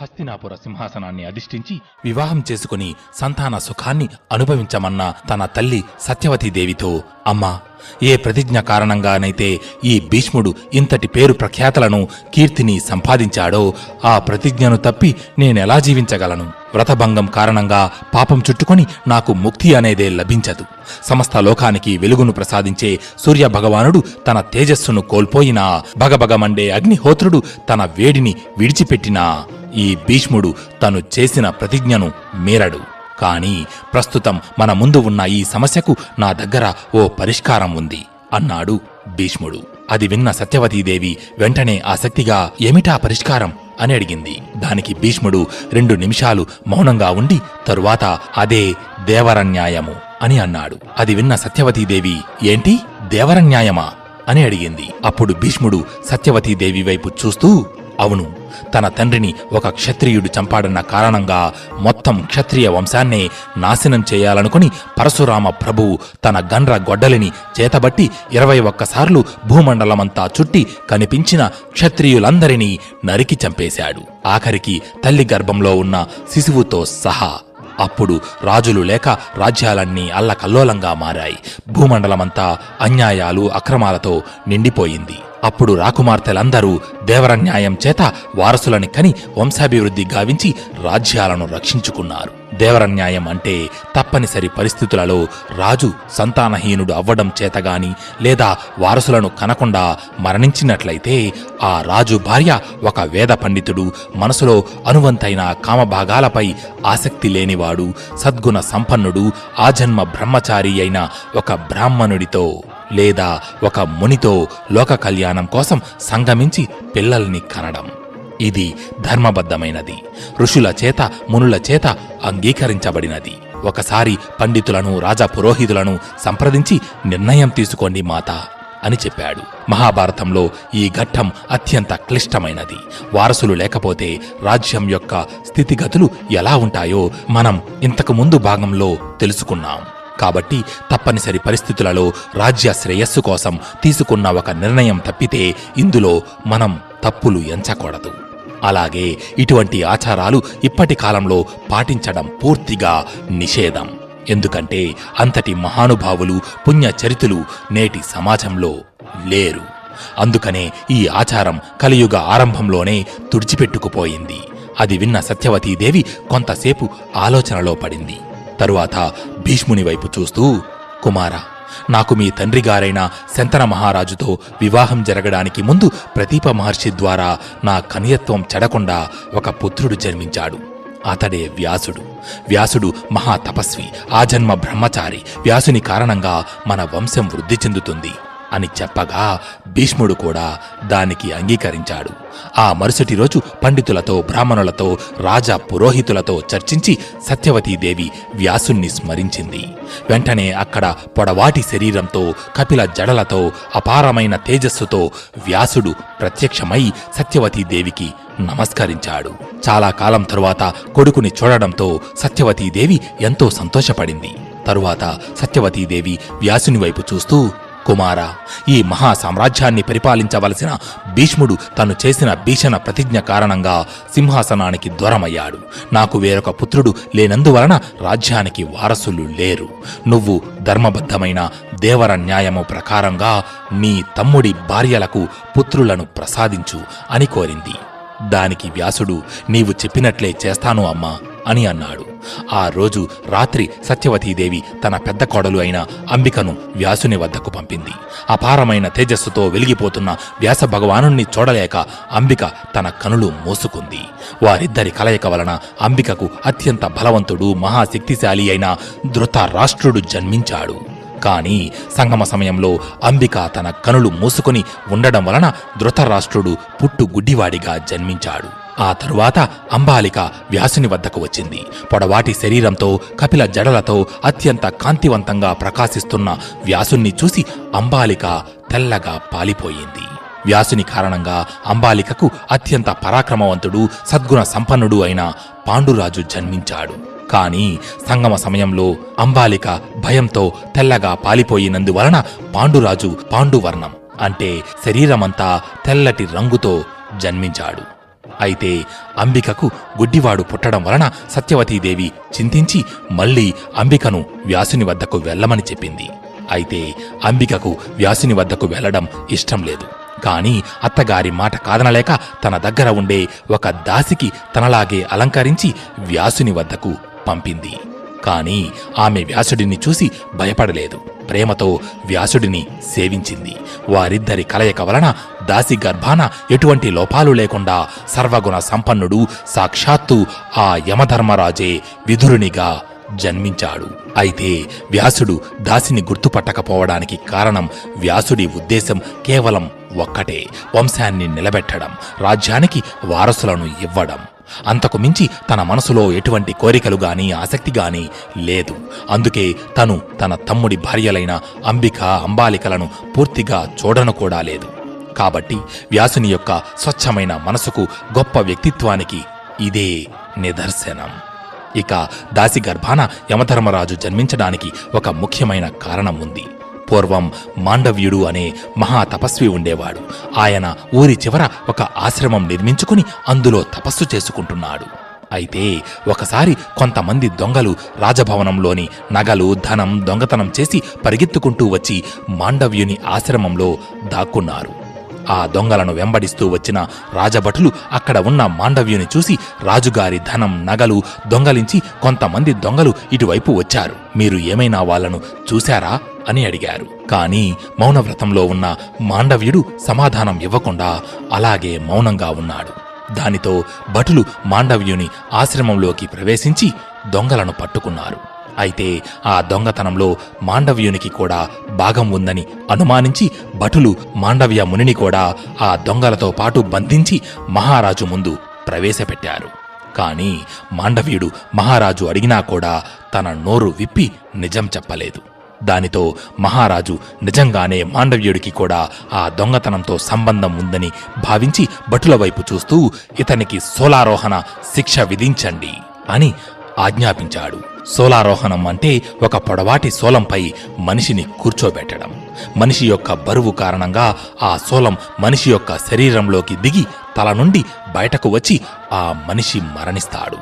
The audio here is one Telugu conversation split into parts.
హస్తినాపుర సింహాసనాన్ని అధిష్ఠించి వివాహం చేసుకుని సంతాన సుఖాన్ని అనుభవించమన్న తన తల్లి సత్యవతీదేవితో అమ్మా ఏ ప్రతిజ్ఞ కారణంగానైతే ఈ భీష్ముడు ఇంతటి పేరు ప్రఖ్యాతలను కీర్తిని సంపాదించాడో ఆ ప్రతిజ్ఞను తప్పి నేనెలా జీవించగలను? వ్రతభంగం కారణంగా పాపం చుట్టుకొని నాకు ముక్తి అనేదే లభించదు. సమస్త లోకానికి వెలుగును ప్రసాదించే సూర్య భగవానుడు తన తేజస్సును కోల్పోయినా భగభగమండే అగ్నిహోత్రుడు తన వేడిని విడిచిపెట్టినా. ఈ భీష్ముడు తను చేసిన ప్రతిజ్ఞను మీరడు. కాని ప్రస్తుతం మన ముందు ఉన్న ఈ సమస్యకు నా దగ్గర ఓ పరిష్కారం ఉంది అన్నాడు భీష్ముడు. అది విన్న సత్యవతీదేవి వెంటనే ఆసక్తిగా ఏమిటా పరిష్కారం? అని అడిగింది. దానికి భీష్ముడు రెండు నిమిషాలు మౌనంగా ఉండి తరువాత అదే దేవరన్యాయము అని అన్నాడు. అది విన్న సత్యవతీదేవి ఏంటి? దేవరన్యాయమా? అని అడిగింది. అప్పుడు భీష్ముడు సత్యవతీదేవి వైపు చూస్తూ అవును తన తండ్రిని ఒక క్షత్రియుడు చంపాడన్న కారణంగా మొత్తం క్షత్రియ వంశాన్నే నాశనం చేయాలనుకుని పరశురామ ప్రభువు తన గండ్ర గొడ్డలిని చేతబట్టి ఇరవై ఒక్కసార్లు భూమండలమంతా చుట్టి కనిపించిన క్షత్రియులందరినీ నరికి చంపేశాడు. ఆఖరికి తల్లి గర్భంలో ఉన్న శిశువుతో సహా అప్పుడు రాజులు లేక రాజ్యాలన్నీ అల్లకల్లోలంగా మారాయి. భూమండలమంతా అన్యాయాలు అక్రమాలతో నిండిపోయింది. అప్పుడు రాకుమార్తెలందరూ దేవరన్యాయం చేత వారసులని కని వంశాభివృద్ధి గావించి రాజ్యాలను రక్షించుకున్నారు. దేవరన్యాయం అంటే తప్పనిసరి పరిస్థితులలో రాజు సంతానహీనుడు అవ్వడం చేతగాని లేదా వారసులను కనకుండా మరణించినట్లయితే ఆ రాజు భార్య ఒక వేద పండితుడు మనసులో అనువంతైన కామభాగాలపై ఆసక్తి లేనివాడు సద్గుణ సంపన్నుడు ఆజన్మ బ్రహ్మచారి అయిన ఒక బ్రాహ్మణుడితో లేదా ఒక మునితో లోక కళ్యాణం కోసం సంగమించి పిల్లల్ని కనడం. ఇది ధర్మబద్ధమైనది. ఋషుల చేత మునుల చేత అంగీకరించబడినది. ఒకసారి పండితులను రాజా పురోహితులను సంప్రదించి నిర్ణయం తీసుకోండి మాత అని చెప్పాడు. మహాభారతంలో ఈ ఘట్టం అత్యంత క్లిష్టమైనది. వారసులు లేకపోతే రాజ్యం యొక్క స్థితిగతులు ఎలా ఉంటాయో మనం ఇంతకు ముందు భాగంలో తెలుసుకున్నాం. కాబట్టి తప్పనిసరి పరిస్థితులలో రాజ్య శ్రేయస్సు కోసం తీసుకున్న ఒక నిర్ణయం తప్పితే ఇందులో మనం తప్పులు ఎంచకూడదు. అలాగే ఇటువంటి ఆచారాలు ఇప్పటి కాలంలో పాటించడం పూర్తిగా నిషేధం. ఎందుకంటే అంతటి మహానుభావులు పుణ్యచరితులు నేటి సమాజంలో లేరు. అందుకనే ఈ ఆచారం కలియుగ ఆరంభంలోనే తుడిచిపెట్టుకుపోయింది. అది విన్న సత్యవతీదేవి కొంతసేపు ఆలోచనలో పడింది. తరువాత భీష్ముని వైపు చూస్తూ కుమారా నాకు మీ తండ్రి గారైన శంతన మహారాజుతో వివాహం జరగడానికి ముందు ప్రతీప మహర్షి ద్వారా నా కనియత్వం చెడకుండా ఒక పుత్రుడు జన్మించాడు. అతడే వ్యాసుడు. వ్యాసుడు మహాతపస్వి ఆజన్మ బ్రహ్మచారి. వ్యాసుని కారణంగా మన వంశం వృద్ధి చెందుతుంది. అని చెప్పగా భీష్ముడు కూడా దానికి అంగీకరించాడు. ఆ మరుసటి రోజు పండితులతో బ్రాహ్మణులతో రాజా పురోహితులతో చర్చించి సత్యవతీదేవి వ్యాసుణ్ణి స్మరించింది. వెంటనే అక్కడ పొడవాటి శరీరంతో కపిల జడలతో అపారమైన తేజస్సుతో వ్యాసుడు ప్రత్యక్షమై సత్యవతీదేవికి నమస్కరించాడు. చాలా కాలం తరువాత కొడుకుని చూడడంతో సత్యవతీదేవి ఎంతో సంతోషపడింది. తరువాత సత్యవతీదేవి వ్యాసుని వైపు చూస్తూ కుమారా ఈ మహా సామ్రాజ్యాన్ని పరిపాలించవలసిన భీష్ముడు తను చేసిన భీషణ ప్రతిజ్ఞ కారణంగా సింహాసనానికి దూరమయ్యాడు. నాకు వేరొక పుత్రుడు లేనందువలన రాజ్యానికి వారసులు లేరు. నువ్వు ధర్మబద్ధమైన దేవర న్యాయము ప్రకారంగా నీ తమ్ముడి భార్యలకు పుత్రులను ప్రసాదించు అని కోరింది. దానికి వ్యాసుడు నీవు చెప్పినట్లే చేస్తాను అమ్మా అని అన్నాడు. ఆ రోజు రాత్రి సత్యవతీదేవి తన పెద్ద కోడలు అయిన అంబికను వ్యాసుని వద్దకు పంపింది. అపారమైన తేజస్సుతో వెలిగిపోతున్న వ్యాస భగవానుణ్ణి చూడలేక అంబిక తన కనులు మూసుకుంది. వారిద్దరి కలయిక వలన అంబికకు అత్యంత బలవంతుడు మహాశక్తిశాలి అయిన ధృతరాష్ట్రుడు జన్మించాడు. కాని సంగమ సమయంలో అంబిక తన కనులు మూసుకుని ఉండడం వలన ధృతరాష్ట్రుడు పుట్టు గుడ్డివాడిగా జన్మించాడు. ఆ తరువాత అంబాలిక వ్యాసుని వద్దకు వచ్చింది. పొడవాటి శరీరంతో కపిల జడలతో అత్యంత కాంతివంతంగా ప్రకాశిస్తున్న వ్యాసుణ్ణి చూసి అంబాలిక తెల్లగా పాలిపోయింది. వ్యాసుని కారణంగా అంబాలికకు అత్యంత పరాక్రమవంతుడు సద్గుణ సంపన్నుడు అయిన పాండురాజు జన్మించాడు. కాని సంగమ సమయంలో అంబాలిక భయంతో తెల్లగా పాలిపోయినందువలన పాండురాజు పాండువర్ణం అంటే శరీరమంతా తెల్లటి రంగుతో జన్మించాడు. అయితే అంబికకు గుడ్డివాడు పుట్టడం వలన సత్యవతీదేవి చింతించి మళ్ళీ అంబికను వ్యాసుని వద్దకు వెళ్ళమని చెప్పింది. అయితే అంబికకు వ్యాసుని వద్దకు వెళ్ళడం ఇష్టం లేదు. కాని అత్తగారి మాట కాదనలేక తన దగ్గర ఉండే ఒక దాసికి తనలాగే అలంకరించి వ్యాసుని వద్దకు పంపింది. కానీ ఆమె వ్యాసుడిని చూసి భయపడలేదు. ప్రేమతో వ్యాసుడిని సేవించింది. వారిద్దరి కలయిక వలన దాసి గర్భాన ఎటువంటి లోపాలు లేకుండా సర్వగుణ సంపన్నుడు సాక్షాత్తు ఆ యమధర్మరాజే విధురునిగా జన్మించాడు. అయితే వ్యాసుడు దాసిని గుర్తుపట్టకపోవడానికి కారణం వ్యాసుడి ఉద్దేశం కేవలం ఒక్కటే. వంశాన్ని నిలబెట్టడం రాజ్యానికి వారసులను ఇవ్వడం. అంతకు మించి తన మనసులో ఎటువంటి కోరికలు గాని ఆసక్తి గాని లేదు. అందుకే తను తన తమ్ముడి భార్యలైన అంబిక అంబాలికలను పూర్తిగా చూడను కూడా లేదు. కాబట్టి వ్యాసుని యొక్క స్వచ్ఛమైన మనసుకు గొప్ప వ్యక్తిత్వానికి ఇదే నిదర్శనం. ఇక దాసి గర్భాన యమధర్మరాజు జన్మించడానికి ఒక ముఖ్యమైన కారణం ఉంది. పూర్వం మాండవ్యుడు అనే మహా తపస్వి ఉండేవాడు. ఆయన ఊరి చివర ఒక ఆశ్రమం నిర్మించుకుని అందులో తపస్సు చేసుకుంటున్నాడు. అయితే ఒకసారి కొంతమంది దొంగలు రాజభవనంలోని నగలు ధనం దొంగతనం చేసి పరిగెత్తుకుంటూ వచ్చి మాండవ్యుని ఆశ్రమంలో దాక్కున్నారు. ఆ దొంగలను వెంబడిస్తూ వచ్చిన రాజభటులు అక్కడ ఉన్న మాండవ్యుని చూసి రాజుగారి ధనం నగలు దొంగలించి కొంతమంది దొంగలు ఇటువైపు వచ్చారు. మీరు ఏమైనా వాళ్ళను చూశారా? అని అడిగారు. కాని మౌనవ్రతంలో ఉన్న మాండవ్యుడు సమాధానం ఇవ్వకుండా అలాగే మౌనంగా ఉన్నాడు. దానితో భటులు మాండవ్యుని ఆశ్రమంలోకి ప్రవేశించి దొంగలను పట్టుకున్నారు. అయితే ఆ దొంగతనంలో మాండవ్యునికి కూడా భాగం ఉందని అనుమానించి భటులు మాండవ్య మునిని కూడా ఆ దొంగలతో పాటు బంధించి మహారాజు ముందు ప్రవేశపెట్టారు. కాని మాండవ్యుడు మహారాజు అడిగినా కూడా తన నోరు విప్పి నిజం చెప్పలేదు. దానితో మహారాజు నిజంగానే మాండవ్యుడికి కూడా ఆ దొంగతనంతో సంబంధం ఉందని భావించి భటుల వైపు చూస్తూ ఇతనికి సోలారోహణ శిక్ష విధించండి అని ఆజ్ఞాపించాడు. సోలారోహణం అంటే ఒక పొడవాటి సోలంపై మనిషిని కూర్చోబెట్టడం. మనిషి యొక్క బరువు కారణంగా ఆ సోలం మనిషి యొక్క శరీరంలోకి దిగి తల నుండి బయటకు వచ్చి ఆ మనిషి మరణిస్తాడు.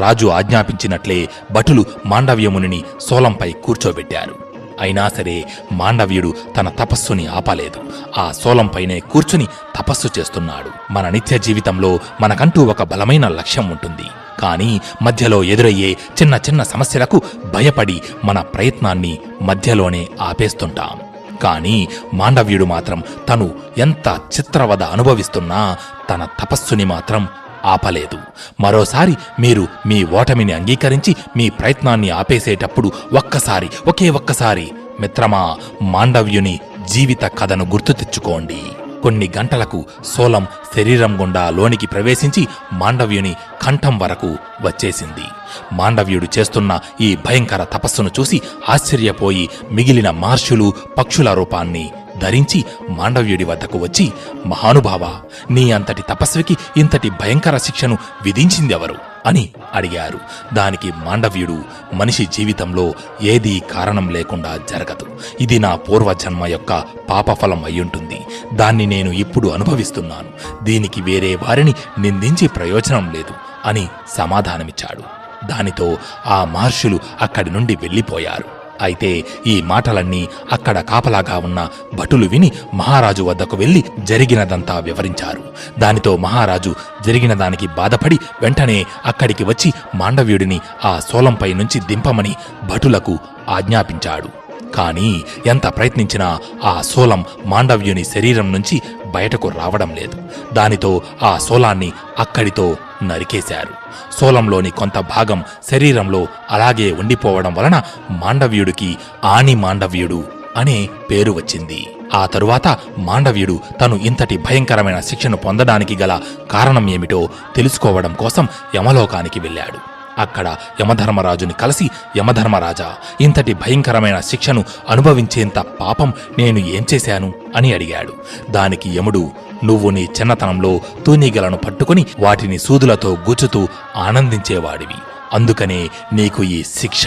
రాజు ఆజ్ఞాపించినట్లే భటులు మాండవ్యమునిని సోలంపై కూర్చోబెట్టారు. అయినా సరే మాండవ్యుడు తన తపస్సుని ఆపలేదు. ఆ సోలంపైనే కూర్చుని తపస్సు చేస్తున్నాడు. మన నిత్య జీవితంలో మనకంటూ ఒక బలమైన లక్ష్యం ఉంటుంది. కానీ మధ్యలో ఎదురయ్యే చిన్న చిన్న సమస్యలకు భయపడి మన ప్రయత్నాన్ని మధ్యలోనే ఆపేస్తుంటాం. కానీ మాండవ్యుడు మాత్రం తను ఎంత చిత్రవద అనుభవిస్తున్నా తన తపస్సుని మాత్రం ఆపలేదు. మరోసారి మీరు మీ ఓటమిని అంగీకరించి మీ ప్రయత్నాన్ని ఆపేసేటప్పుడు ఒక్కసారి ఒకే ఒక్కసారి మిత్రమా మాండవ్యుని జీవిత కథను గుర్తు తెచ్చుకోండి. కొన్ని గంటలకు సోలం శరీరం గుండా లోనికి ప్రవేశించి మాండవ్యుని కంఠం వరకు వచ్చేసింది. మాండవ్యుడు చేస్తున్న ఈ భయంకర తపస్సును చూసి ఆశ్చర్యపోయి మిగిలిన మహర్షులు పక్షుల రూపాన్ని ధరించి మాండవ్యుడి వద్దకు వచ్చి మహానుభావ నీ అంతటి తపస్వికి ఇంతటి భయంకర శిక్షను విధించిందెవరు? అని అడిగారు. దానికి మాండవ్యుడు మనిషి జీవితంలో ఏదీ కారణం లేకుండా జరగదు. ఇది నా పూర్వజన్మ యొక్క పాపఫలం అయ్యుంటుంది. దాన్ని నేను ఇప్పుడు అనుభవిస్తున్నాను. దీనికి వేరే వారిని నిందించి ప్రయోజనం లేదు అని సమాధానమిచ్చాడు. దానితో ఆ మహర్షులు అక్కడి నుండి వెళ్ళిపోయారు. అయితే ఈ మాటలన్నీ అక్కడ కాపలాగా ఉన్న భటులు విని మహారాజు వద్దకు వెళ్ళి జరిగినదంతా వివరించారు. దానితో మహారాజు జరిగిన దానికి బాధపడి వెంటనే అక్కడికి వచ్చి మాండవ్యుడిని ఆ సోలంపై నుంచి దింపమని భటులకు ఆజ్ఞాపించాడు. కానీ ఎంత ప్రయత్నించినా ఆ సోలం మాండవ్యుని శరీరం నుంచి బయటకు రావడం లేదు. దానితో ఆ సోలాన్ని అక్కడితో నరికేశారు. సోలంలోని కొంత భాగం శరీరంలో అలాగే ఉండిపోవడం వలన మాండవ్యుడికి ఆని మాండవ్యుడు అనే పేరు వచ్చింది. ఆ తరువాత మాండవ్యుడు తను ఇంతటి భయంకరమైన శిక్షను పొందడానికి గల కారణం ఏమిటో తెలుసుకోవడం కోసం యమలోకానికి వెళ్ళాడు. అక్కడ యమధర్మరాజుని కలిసి యమధర్మరాజా ఇంతటి భయంకరమైన శిక్షను అనుభవించేంత పాపం నేను ఏం చేశాను? అని అడిగాడు. దానికి యముడు నువ్వు నీ చిన్నతనంలో తూనీగలను పట్టుకుని వాటిని సూదులతో గుచ్చుతూ ఆనందించేవాడివి. అందుకనే నీకు ఈ శిక్ష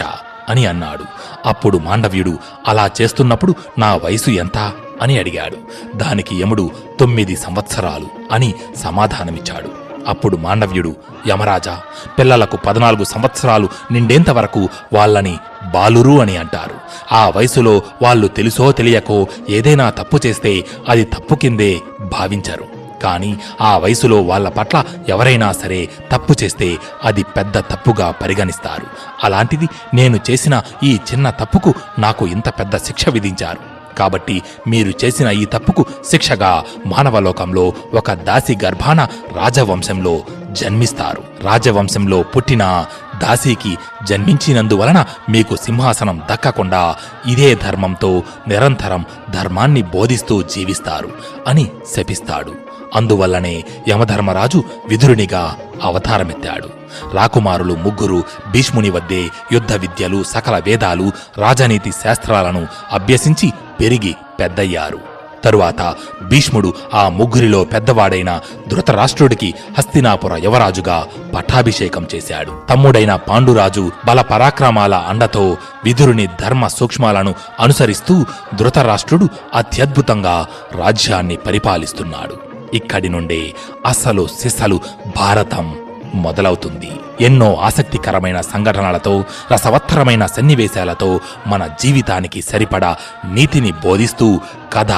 అని అన్నాడు. అప్పుడు మాండవ్యుడు అలా చేస్తున్నప్పుడు నా వయసు ఎంత అని అడిగాడు. దానికి యముడు తొమ్మిది సంవత్సరాలు అని సమాధానమిచ్చాడు. అప్పుడు మాండవ్యుడు యమరాజా పిల్లలకు పద్నాలుగు సంవత్సరాలు నిండేంత వరకు వాళ్ళని బాలురు అని అంటారు. ఆ వయసులో వాళ్ళు తెలుసో తెలియకో ఏదైనా తప్పు చేస్తే అది తప్పు కిందే భావించరు. కానీ ఆ వయసులో వాళ్ళ పట్ల ఎవరైనా సరే తప్పు చేస్తే అది పెద్ద తప్పుగా పరిగణిస్తారు. అలాంటిది నేను చేసిన ఈ చిన్న తప్పుకు నాకు ఇంత పెద్ద శిక్ష విధించారు. కాబట్టి మీరు చేసిన ఈ తప్పుకు శిక్షగా మానవలోకంలో ఒక దాసి గర్భాన రాజవంశంలో జన్మిస్తారు. రాజవంశంలో పుట్టిన దాసీకి జన్మించినందువలన మీకు సింహాసనం దక్కకుండా ఇదే ధర్మంతో నిరంతరం ధర్మాన్ని బోధిస్తూ జీవిస్తారు అని శపిస్తాడు. అందువల్లనే యమధర్మరాజు విదురునిగా అవతారమెత్తాడు. రాకుమారులు ముగ్గురు భీష్ముని వద్దే యుద్ధ విద్యలు సకల వేదాలు రాజనీతి శాస్త్రాలను అభ్యసించి పెరిగి పెద్దయ్యారు. తరువాత భీష్ముడు ఆ ముగ్గురిలో పెద్దవాడైన ధృతరాష్ట్రుడికి హస్తినాపుర యువరాజుగా పట్టాభిషేకం చేశాడు. తమ్ముడైన పాండురాజు బల పరాక్రమాల అండతో విదురుని ధర్మ సూక్ష్మాలను అనుసరిస్తూ ధృతరాష్ట్రుడు అత్యద్భుతంగా రాజ్యాన్ని పరిపాలిస్తున్నాడు. ఇక్కడి నుండే అసలు సిసలు భారతం మొదలవుతుంది. ఎన్నో ఆసక్తికరమైన సంఘటనలతో రసవత్తరమైన సన్నివేశాలతో మన జీవితానికి సరిపడా నీతిని బోధిస్తూ కథ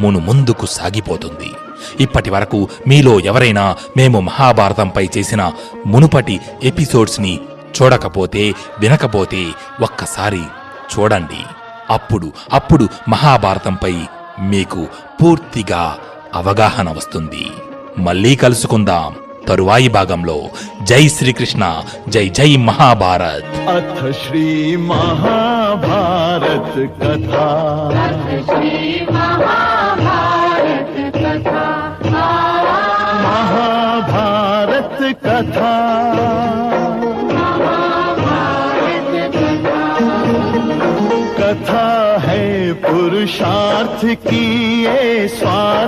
మును ముందుకు సాగిపోతుంది. ఇప్పటి వరకు మీలో ఎవరైనా మేము మహాభారతంపై చేసిన మునుపటి ఎపిసోడ్స్ని చూడకపోతే వినకపోతే ఒక్కసారి చూడండి. అప్పుడు అప్పుడు మహాభారతంపై మీకు పూర్తిగా అవగాహన వస్తుంది మళ్ళీ కలుసుకుందాం తరువాయి భాగంలో జై శ్రీకృష్ణ జై జై మహాభారత్ अथ श्री महाभारत कथा महाभारत कथा महाभारत कथा कथा है पुरुषार्थ की ये स्वार्थ